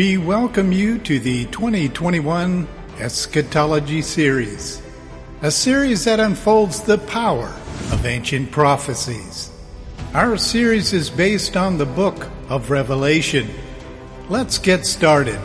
We welcome you to the 2021 Eschatology Series, a series that unfolds the power of ancient prophecies. Our series is based on the book of Revelation. Let's get started.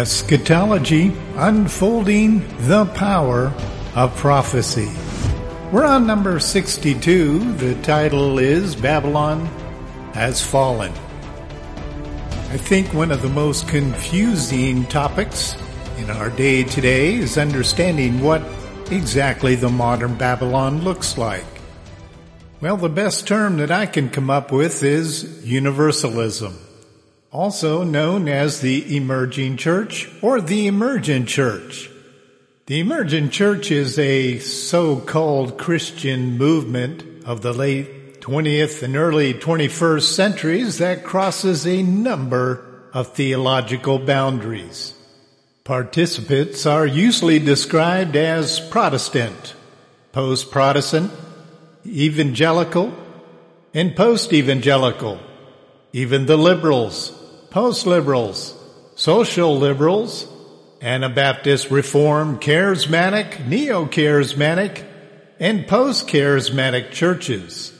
Eschatology Unfolding the Power of Prophecy. We're on number 62. The title is Babylon Has Fallen. I think one of the most confusing topics in our day today is understanding what exactly the modern Babylon looks like. Well, the best term that I can come up with is universalism also known as the emerging church or the emergent church. The emergent church is a so-called Christian movement of the late 20th and early 21st centuries that crosses a number of theological boundaries. Participants are usually described as Protestant, post-Protestant, evangelical, and post-evangelical. Even the liberals post-liberals, social liberals, Anabaptist Reform Charismatic, Neo-Charismatic, and post-charismatic churches.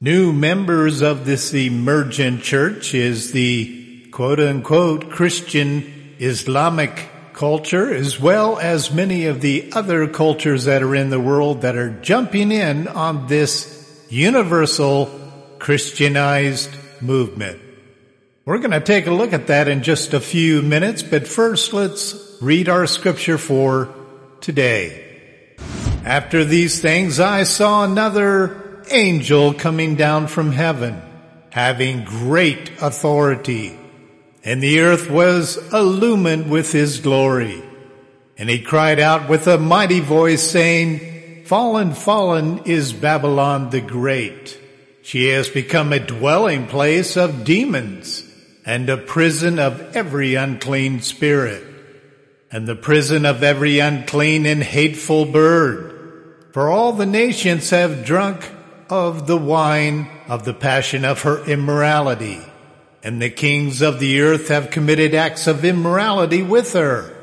New members of this emergent church is the quote-unquote Christian Islamic culture as well as many of the other cultures that are in the world that are jumping in on this universal Christianized movement. We're going to take a look at that in just a few minutes, but first let's read our scripture for today. After these things, I saw another angel coming down from heaven, having great authority, and the earth was illumined with his glory. And he cried out with a mighty voice saying, Fallen, fallen is Babylon the Great. She has become a dwelling place of demons and a prison of every unclean spirit, and the prison of every unclean and hateful bird. For all the nations have drunk of the wine of the passion of her immorality, and the kings of the earth have committed acts of immorality with her,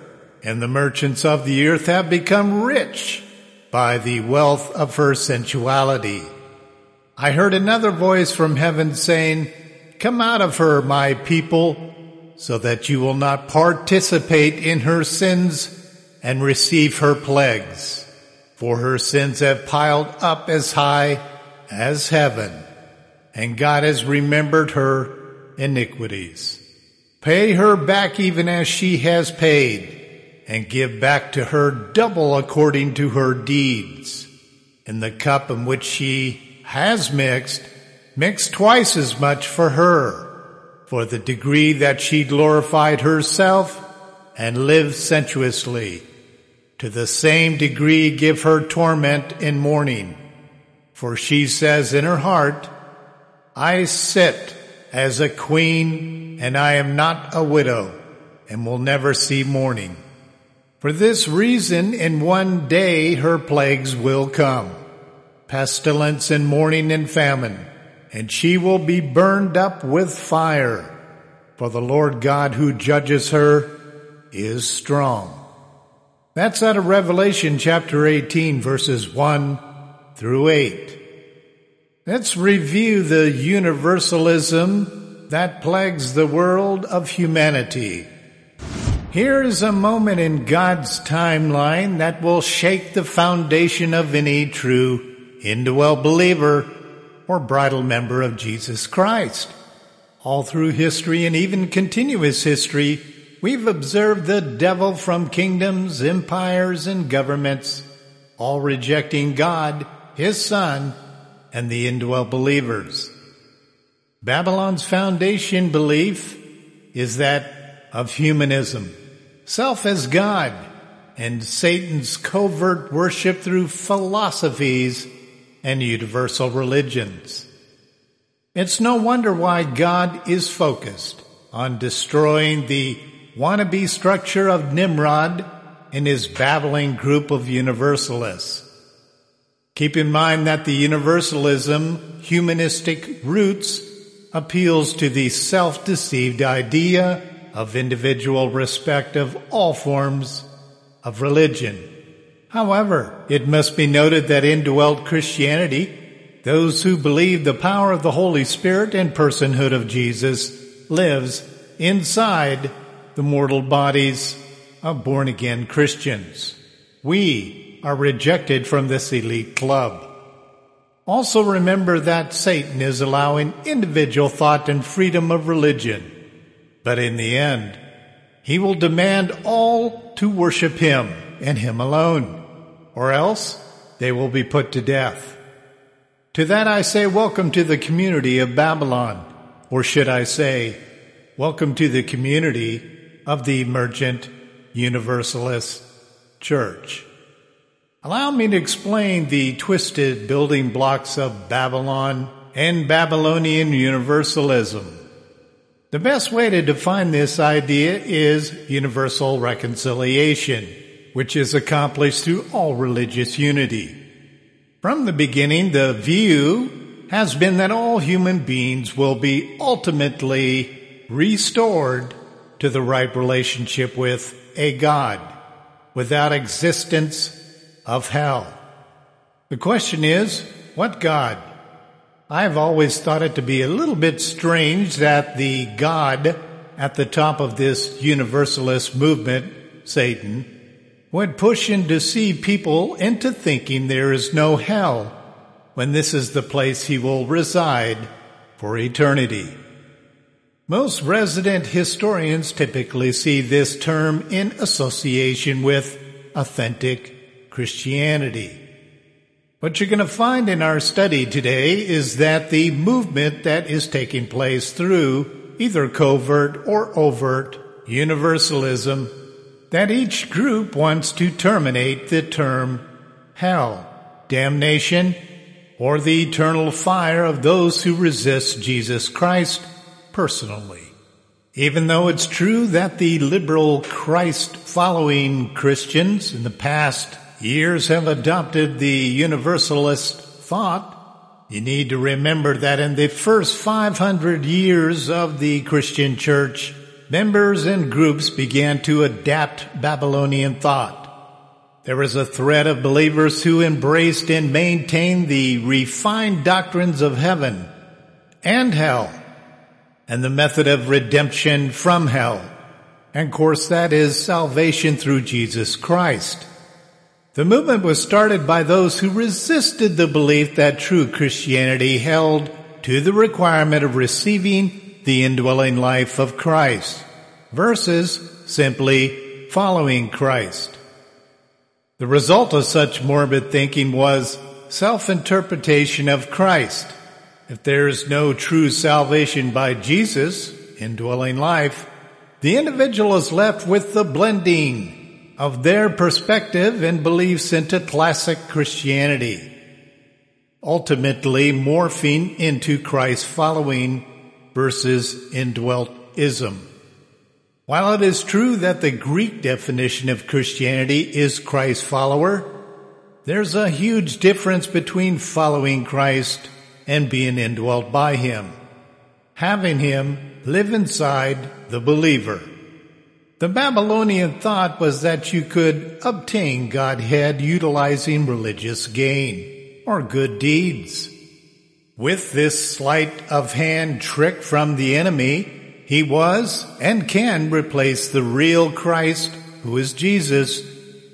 and the merchants of the earth have become rich by the wealth of her sensuality. I heard another voice from heaven saying, Come out of her, my people, so that you will not participate in her sins and receive her plagues. For her sins have piled up as high as heaven, and God has remembered her iniquities. Pay her back even as she has paid, and give back to her double according to her deeds. In the cup in which she has mixed, mixed twice as much for her, for the degree that she glorified herself and lived sensuously. To the same degree give her torment in mourning. For she says in her heart, I sit as a queen and I am not a widow and will never see mourning. For this reason in one day her plagues will come, pestilence and mourning and famine and she will be burned up with fire. For the Lord God who judges her is strong. That's out of Revelation chapter 18 verses 1 through 8. Let's review the universalism that plagues the world of humanity. Here is a moment in God's timeline that will shake the foundation of any true indwelt believer or bridal member of Jesus Christ. All through history and even continuous history, we've observed the devil from kingdoms, empires, and governments, all rejecting God, His Son, and the indwelt believers. Babylon's foundation belief is that of humanism self as God, and Satan's covert worship through philosophies and universal religions. It's no wonder why God is focused on destroying the wannabe structure of Nimrod and his babbling group of universalists. Keep in mind that the universalism humanistic roots appeals to the self-deceived idea of individual respect of all forms of religion. However, it must be noted that indwelt Christianity, those who believe the power of the Holy Spirit and personhood of Jesus lives inside the mortal bodies of born again Christians. We are rejected from this elite club. Also remember that Satan is allowing individual thought and freedom of religion but in the end, he will demand all to worship him and him alone, or else they will be put to death. To that I say, welcome to the community of Babylon, or should I say, welcome to the community of the emergent Universalist Church. Allow me to explain the twisted building blocks of Babylon and Babylonian Universalism. The best way to define this idea is universal reconciliation, which is accomplished through all religious unity. From the beginning, the view has been that all human beings will be ultimately restored to the right relationship with a God without existence of hell. The question is, what God? I've always thought it to be a little bit strange that the God at the top of this universalist movement, Satan, would push and deceive people into thinking there is no hell when this is the place he will reside for eternity. Most resident historians typically see this term in association with authentic Christianity. What you're going to find in our study today is that the movement that is taking place through either covert or overt universalism, that each group wants to terminate the term hell, damnation, or the eternal fire of those who resist Jesus Christ personally. Even though it's true that the liberal Christ following Christians in the past years have adopted the universalist thought, you need to remember that in the first 500 years of the Christian church, members and groups began to adapt Babylonian thought. There was a thread of believers who embraced and maintained the refined doctrines of heaven and hell and the method of redemption from hell. And of course that is salvation through Jesus Christ. The movement was started by those who resisted the belief that true Christianity held to the requirement of receiving the indwelling life of Christ versus simply following Christ. The result of such morbid thinking was self-interpretation of Christ. If there is no true salvation by Jesus, indwelling life, the individual is left with the blending of their perspective and beliefs into classic Christianity, ultimately morphing into Christ following versus indweltism. While it is true that the Greek definition of Christianity is Christ follower, there's a huge difference between following Christ and being indwelt by Him. Having Him live inside the believer. The Babylonian thought was that you could obtain Godhead utilizing religious gain or good deeds. With this sleight of hand trick from the enemy, he was and can replace the real Christ, who is Jesus,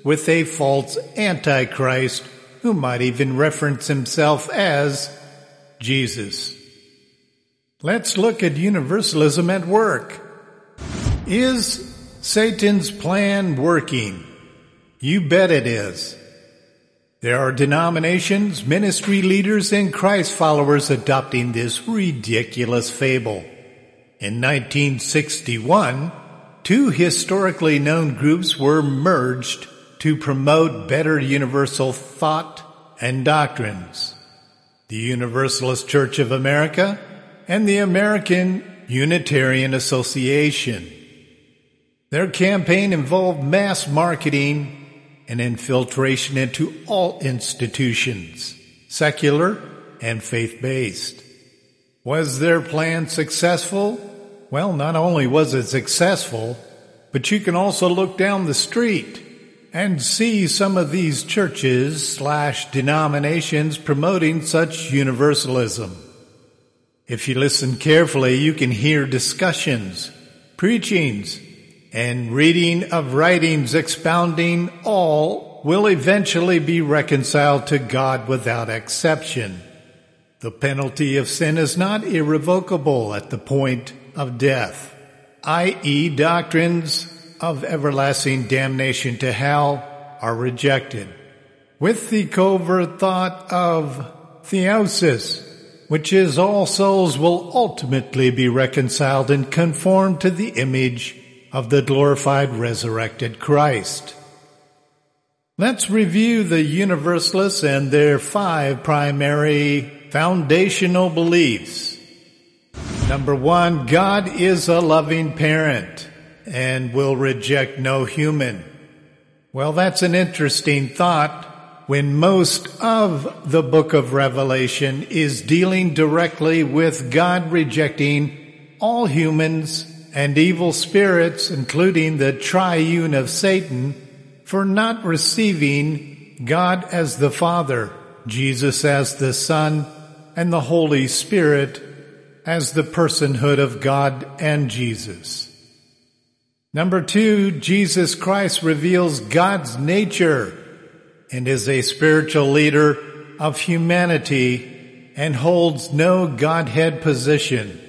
with a false antichrist who might even reference himself as Jesus. Let's look at universalism at work. Is Satan's plan working? You bet it is. There are denominations, ministry leaders, and Christ followers adopting this ridiculous fable. In 1961, two historically known groups were merged to promote better universal thought and doctrines. The Universalist Church of America and the American Unitarian Association. Their campaign involved mass marketing and infiltration into all institutions, secular and faith-based. Was their plan successful? Well, not only was it successful, but you can also look down the street and see some of these churches slash denominations promoting such universalism. If you listen carefully, you can hear discussions, preachings, and reading of writings expounding all will eventually be reconciled to God without exception. The penalty of sin is not irrevocable at the point of death, i.e. doctrines of everlasting damnation to hell are rejected. With the covert thought of theosis, which is all souls will ultimately be reconciled and conformed to the image of the glorified resurrected Christ. Let's review the Universalists and their five primary foundational beliefs. Number one, God is a loving parent and will reject no human. Well, that's an interesting thought when most of the book of Revelation is dealing directly with God rejecting all humans and evil spirits, including the triune of Satan, for not receiving God as the Father, Jesus as the Son, and the Holy Spirit as the personhood of God and Jesus. Number two, Jesus Christ reveals God's nature and is a spiritual leader of humanity and holds no Godhead position.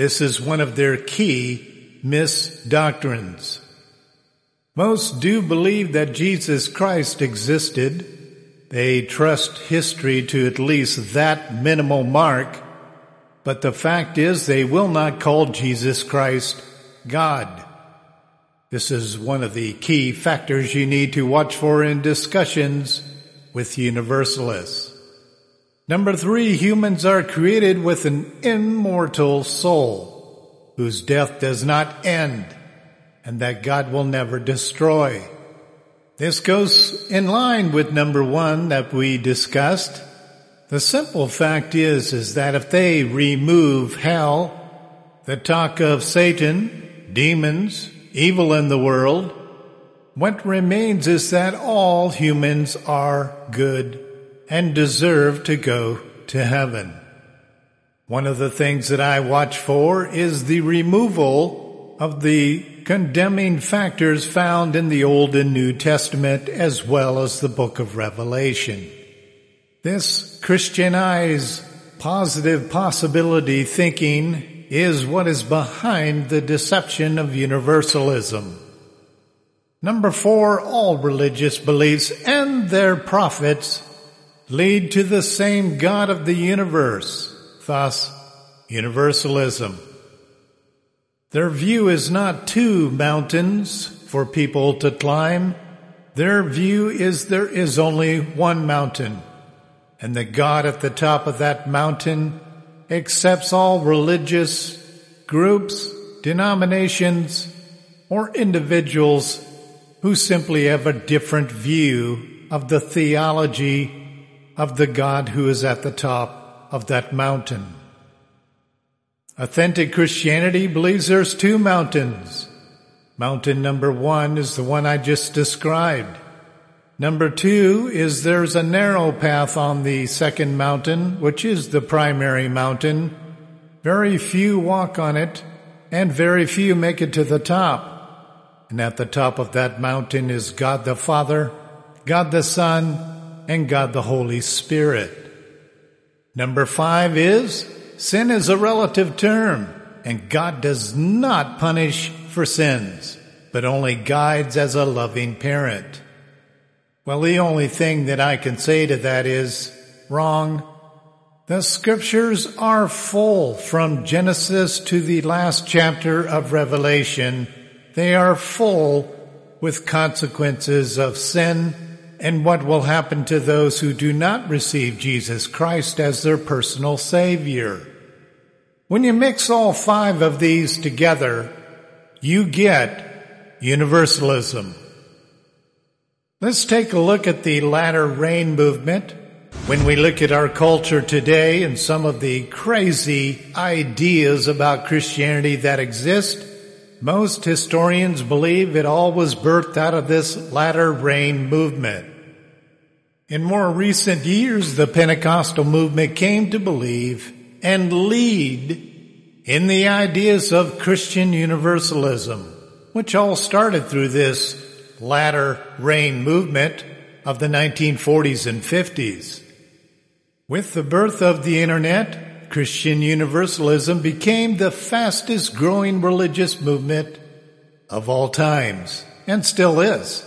This is one of their key misdoctrines. Most do believe that Jesus Christ existed. They trust history to at least that minimal mark. But the fact is they will not call Jesus Christ God. This is one of the key factors you need to watch for in discussions with universalists. Number three, humans are created with an immortal soul whose death does not end and that God will never destroy. This goes in line with number one that we discussed. The simple fact is, is that if they remove hell, the talk of Satan, demons, evil in the world, what remains is that all humans are good and deserve to go to heaven. One of the things that I watch for is the removal of the condemning factors found in the Old and New Testament as well as the book of Revelation. This Christianized positive possibility thinking is what is behind the deception of universalism. Number four, all religious beliefs and their prophets lead to the same God of the universe, thus universalism. Their view is not two mountains for people to climb. Their view is there is only one mountain and the God at the top of that mountain accepts all religious groups, denominations, or individuals who simply have a different view of the theology of the God who is at the top of that mountain. Authentic Christianity believes there's two mountains. Mountain number one is the one I just described. Number two is there's a narrow path on the second mountain, which is the primary mountain. Very few walk on it, and very few make it to the top. And at the top of that mountain is God the Father, God the Son, and God the Holy Spirit. Number five is sin is a relative term, and God does not punish for sins, but only guides as a loving parent. Well, the only thing that I can say to that is wrong. The scriptures are full from Genesis to the last chapter of Revelation. They are full with consequences of sin and what will happen to those who do not receive Jesus Christ as their personal Savior. When you mix all five of these together, you get universalism. Let's take a look at the latter rain movement. When we look at our culture today and some of the crazy ideas about Christianity that exist, most historians believe it all was birthed out of this latter rain movement. In more recent years, the Pentecostal movement came to believe and lead in the ideas of Christian universalism, which all started through this latter rain movement of the 1940s and 50s. With the birth of the internet, Christian universalism became the fastest growing religious movement of all times and still is.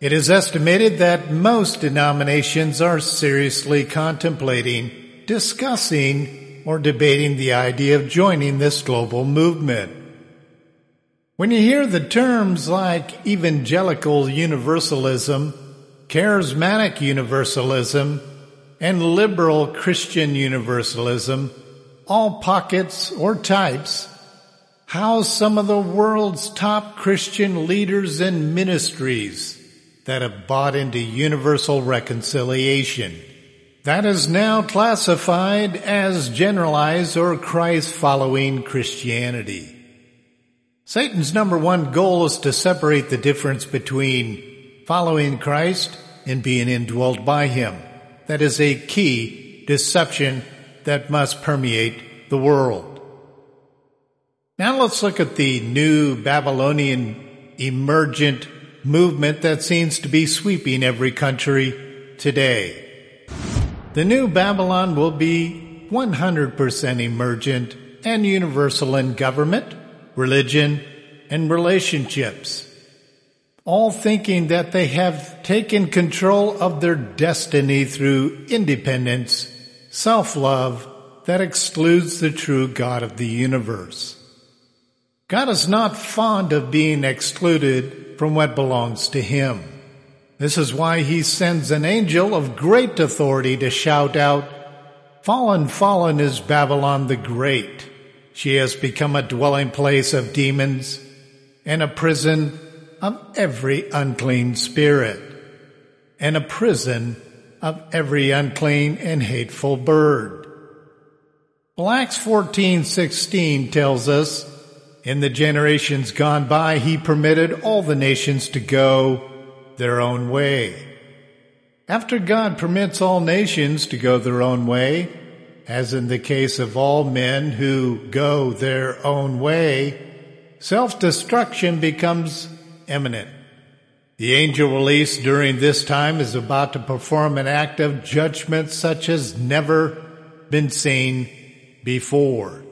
It is estimated that most denominations are seriously contemplating, discussing, or debating the idea of joining this global movement. When you hear the terms like evangelical universalism, charismatic universalism, and liberal Christian universalism, all pockets or types, house some of the world's top Christian leaders and ministries that have bought into universal reconciliation. That is now classified as generalized or Christ following Christianity. Satan's number one goal is to separate the difference between following Christ and being indwelt by Him. That is a key deception that must permeate the world. Now let's look at the new Babylonian emergent movement that seems to be sweeping every country today. The new Babylon will be 100% emergent and universal in government, religion, and relationships, all thinking that they have taken control of their destiny through independence, self-love that excludes the true God of the universe. God is not fond of being excluded from what belongs to him. This is why he sends an angel of great authority to shout out, Fallen, fallen is Babylon the Great. She has become a dwelling place of demons and a prison of every unclean spirit and a prison of every unclean and hateful bird. Well, Acts 14:16 tells us in the generations gone by, he permitted all the nations to go their own way. After God permits all nations to go their own way, as in the case of all men who go their own way, self-destruction becomes imminent. The angel released during this time is about to perform an act of judgment such as never been seen before.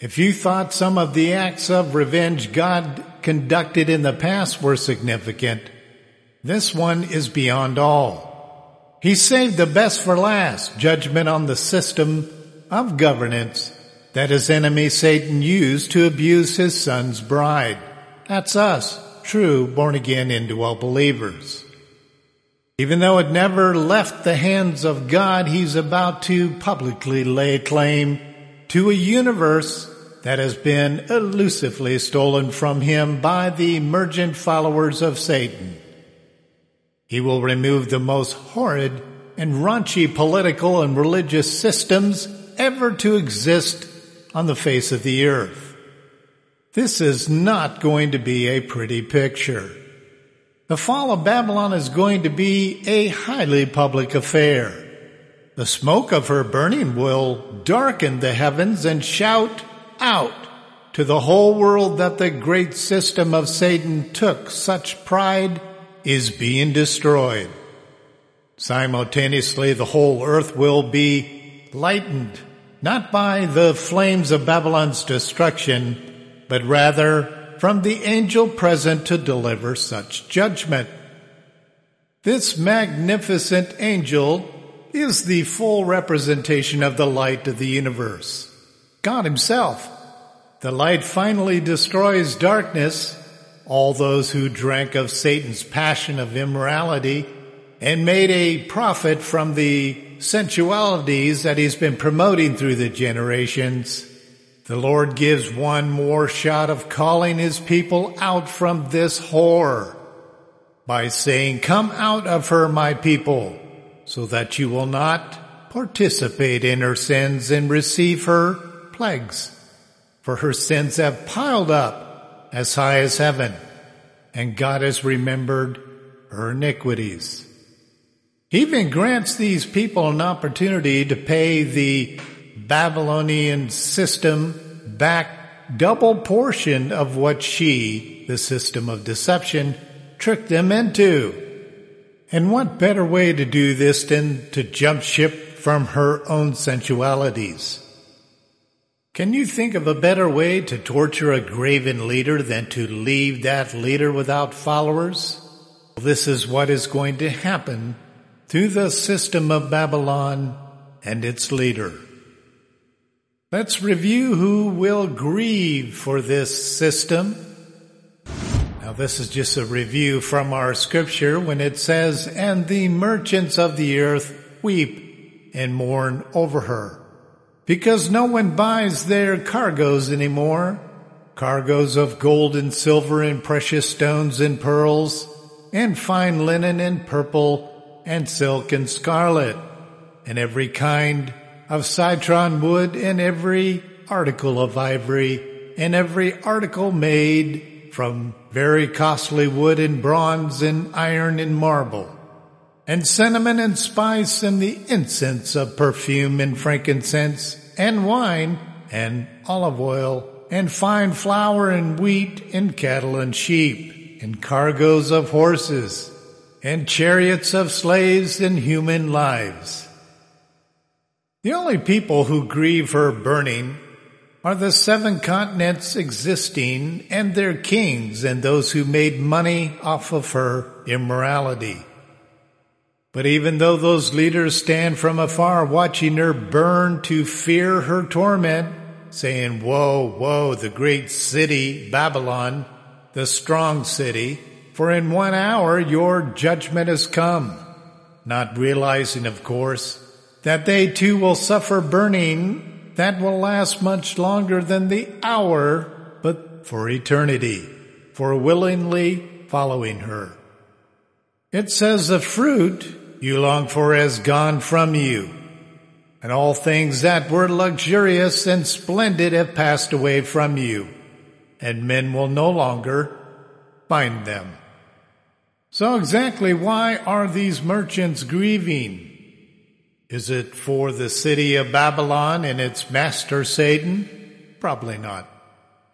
If you thought some of the acts of revenge God conducted in the past were significant, this one is beyond all. He saved the best for last, judgment on the system of governance that his enemy Satan used to abuse his son's bride. That's us, true born again indwelt believers. Even though it never left the hands of God, he's about to publicly lay claim to a universe that has been elusively stolen from him by the emergent followers of Satan. He will remove the most horrid and raunchy political and religious systems ever to exist on the face of the earth. This is not going to be a pretty picture. The fall of Babylon is going to be a highly public affair. The smoke of her burning will darken the heavens and shout out to the whole world that the great system of Satan took such pride is being destroyed. Simultaneously, the whole earth will be lightened, not by the flames of Babylon's destruction, but rather from the angel present to deliver such judgment. This magnificent angel is the full representation of the light of the universe. God himself. The light finally destroys darkness, all those who drank of Satan's passion of immorality and made a profit from the sensualities that he's been promoting through the generations. The Lord gives one more shot of calling his people out from this horror by saying, come out of her, my people so that you will not participate in her sins and receive her plagues. For her sins have piled up as high as heaven, and God has remembered her iniquities. He even grants these people an opportunity to pay the Babylonian system back double portion of what she, the system of deception, tricked them into. And what better way to do this than to jump ship from her own sensualities? Can you think of a better way to torture a graven leader than to leave that leader without followers? This is what is going to happen through the system of Babylon and its leader. Let's review who will grieve for this system now this is just a review from our scripture when it says, and the merchants of the earth weep and mourn over her because no one buys their cargoes anymore. Cargoes of gold and silver and precious stones and pearls and fine linen and purple and silk and scarlet and every kind of citron wood and every article of ivory and every article made from very costly wood and bronze and iron and marble, and cinnamon and spice and the incense of perfume and frankincense and wine and olive oil and fine flour and wheat and cattle and sheep and cargoes of horses and chariots of slaves and human lives. The only people who grieve her burning are the seven continents existing and their kings and those who made money off of her immorality. But even though those leaders stand from afar watching her burn to fear her torment, saying, woe, woe, the great city, Babylon, the strong city, for in one hour your judgment has come, not realizing, of course, that they too will suffer burning that will last much longer than the hour, but for eternity, for willingly following her. It says the fruit you long for has gone from you, and all things that were luxurious and splendid have passed away from you, and men will no longer find them. So exactly why are these merchants grieving? Is it for the city of Babylon and its master Satan? Probably not.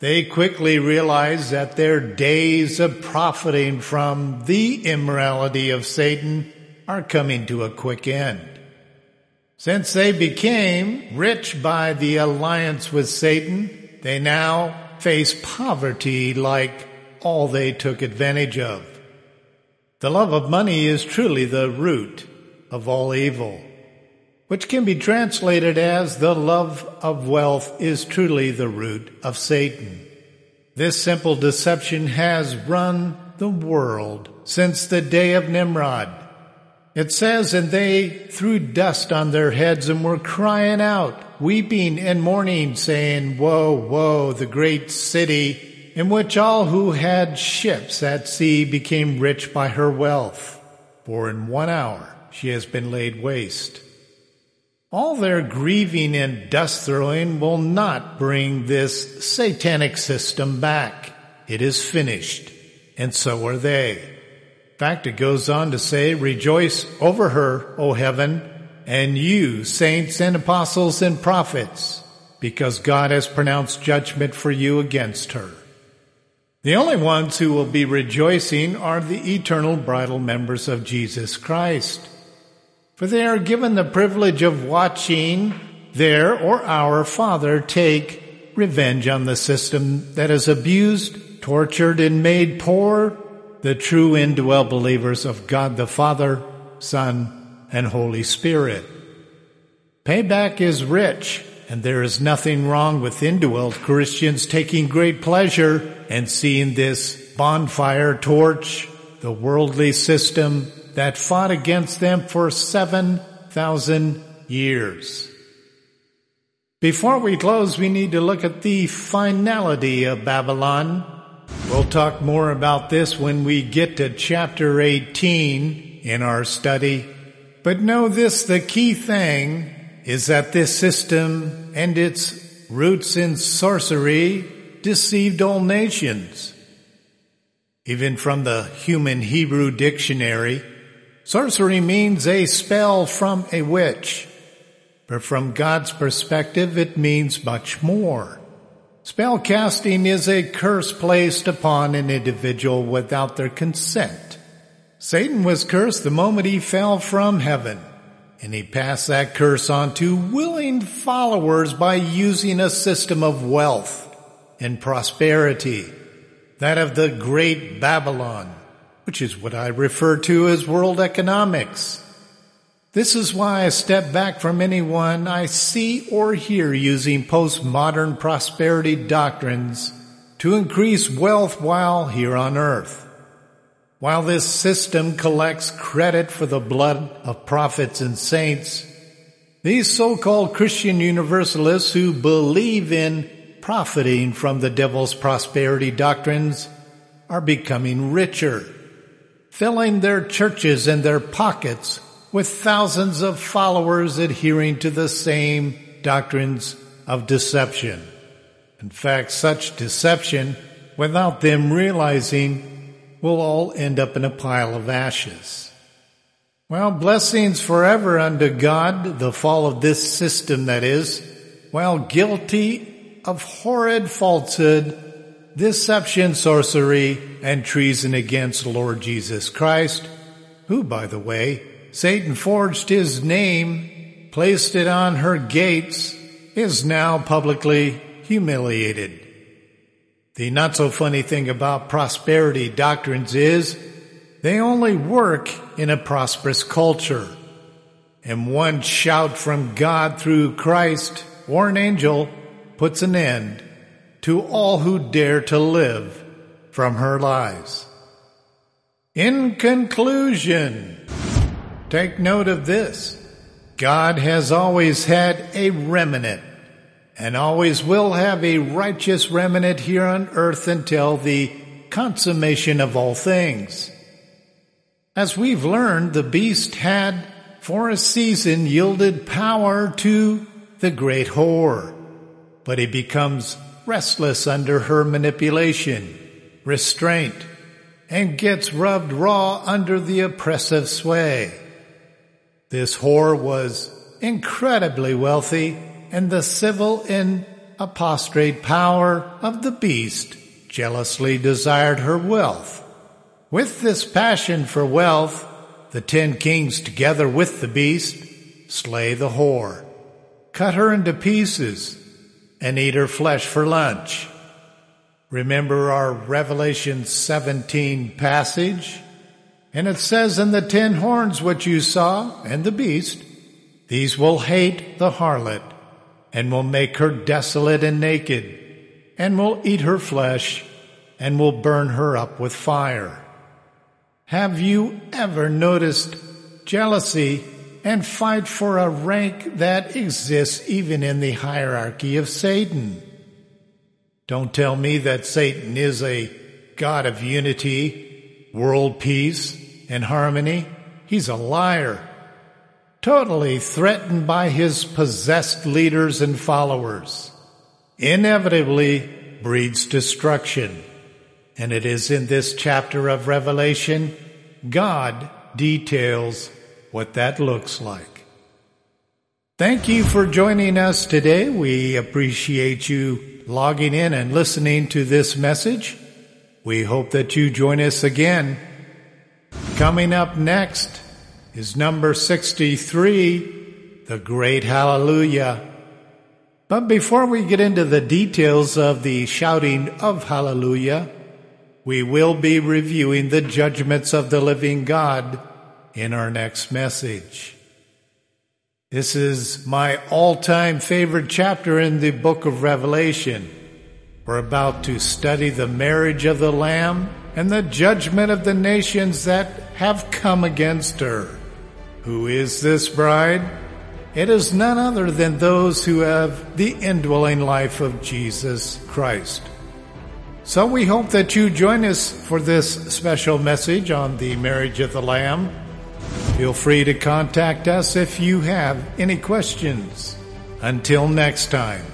They quickly realize that their days of profiting from the immorality of Satan are coming to a quick end. Since they became rich by the alliance with Satan, they now face poverty like all they took advantage of. The love of money is truly the root of all evil which can be translated as the love of wealth is truly the root of Satan. This simple deception has run the world since the day of Nimrod. It says, and they threw dust on their heads and were crying out, weeping and mourning, saying, Woe, woe, the great city in which all who had ships at sea became rich by her wealth. For in one hour she has been laid waste. All their grieving and dust throwing will not bring this satanic system back. It is finished, and so are they. fact, it goes on to say, Rejoice over her, O heaven, and you, saints and apostles and prophets, because God has pronounced judgment for you against her. The only ones who will be rejoicing are the eternal bridal members of Jesus Christ. For they are given the privilege of watching their or our Father take revenge on the system that has abused, tortured, and made poor the true indwell believers of God the Father, Son, and Holy Spirit. Payback is rich and there is nothing wrong with indwelt Christians taking great pleasure and seeing this bonfire torch the worldly system that fought against them for 7,000 years. Before we close, we need to look at the finality of Babylon. We'll talk more about this when we get to chapter 18 in our study. But know this, the key thing is that this system and its roots in sorcery deceived all nations. Even from the human Hebrew dictionary, sorcery means a spell from a witch. But from God's perspective, it means much more. Spell casting is a curse placed upon an individual without their consent. Satan was cursed the moment he fell from heaven. And he passed that curse on to willing followers by using a system of wealth and prosperity, that of the great Babylon, which is what I refer to as world economics. This is why I step back from anyone I see or hear using postmodern prosperity doctrines to increase wealth while here on earth. While this system collects credit for the blood of prophets and saints, these so-called Christian universalists who believe in profiting from the devil's prosperity doctrines are becoming richer, filling their churches and their pockets with thousands of followers adhering to the same doctrines of deception. In fact, such deception, without them realizing will all end up in a pile of ashes. Well, blessings forever unto God, the fall of this system that is, while guilty of horrid falsehood, deception, sorcery, and treason against Lord Jesus Christ, who, by the way, Satan forged his name, placed it on her gates, is now publicly humiliated. The not so funny thing about prosperity doctrines is they only work in a prosperous culture. And one shout from God through Christ or an angel puts an end to all who dare to live from her lies. In conclusion, take note of this. God has always had a remnant and always will have a righteous remnant here on earth until the consummation of all things. As we've learned, the beast had for a season yielded power to the great whore, but he becomes restless under her manipulation, restraint, and gets rubbed raw under the oppressive sway. This whore was incredibly wealthy and the civil and apostate power of the beast jealously desired her wealth. With this passion for wealth, the ten kings together with the beast slay the whore, cut her into pieces, and eat her flesh for lunch. Remember our Revelation 17 passage? And it says in the ten horns which you saw, and the beast, these will hate the harlot and will make her desolate and naked, and will eat her flesh, and will burn her up with fire. Have you ever noticed jealousy and fight for a rank that exists even in the hierarchy of Satan? Don't tell me that Satan is a God of unity, world peace, and harmony. He's a liar totally threatened by his possessed leaders and followers, inevitably breeds destruction. And it is in this chapter of Revelation God details what that looks like. Thank you for joining us today. We appreciate you logging in and listening to this message. We hope that you join us again. Coming up next is number 63, the Great Hallelujah. But before we get into the details of the shouting of Hallelujah, we will be reviewing the judgments of the living God in our next message. This is my all-time favorite chapter in the book of Revelation. We're about to study the marriage of the Lamb and the judgment of the nations that have come against her. Who is this bride? It is none other than those who have the indwelling life of Jesus Christ. So we hope that you join us for this special message on the marriage of the Lamb. Feel free to contact us if you have any questions. Until next time.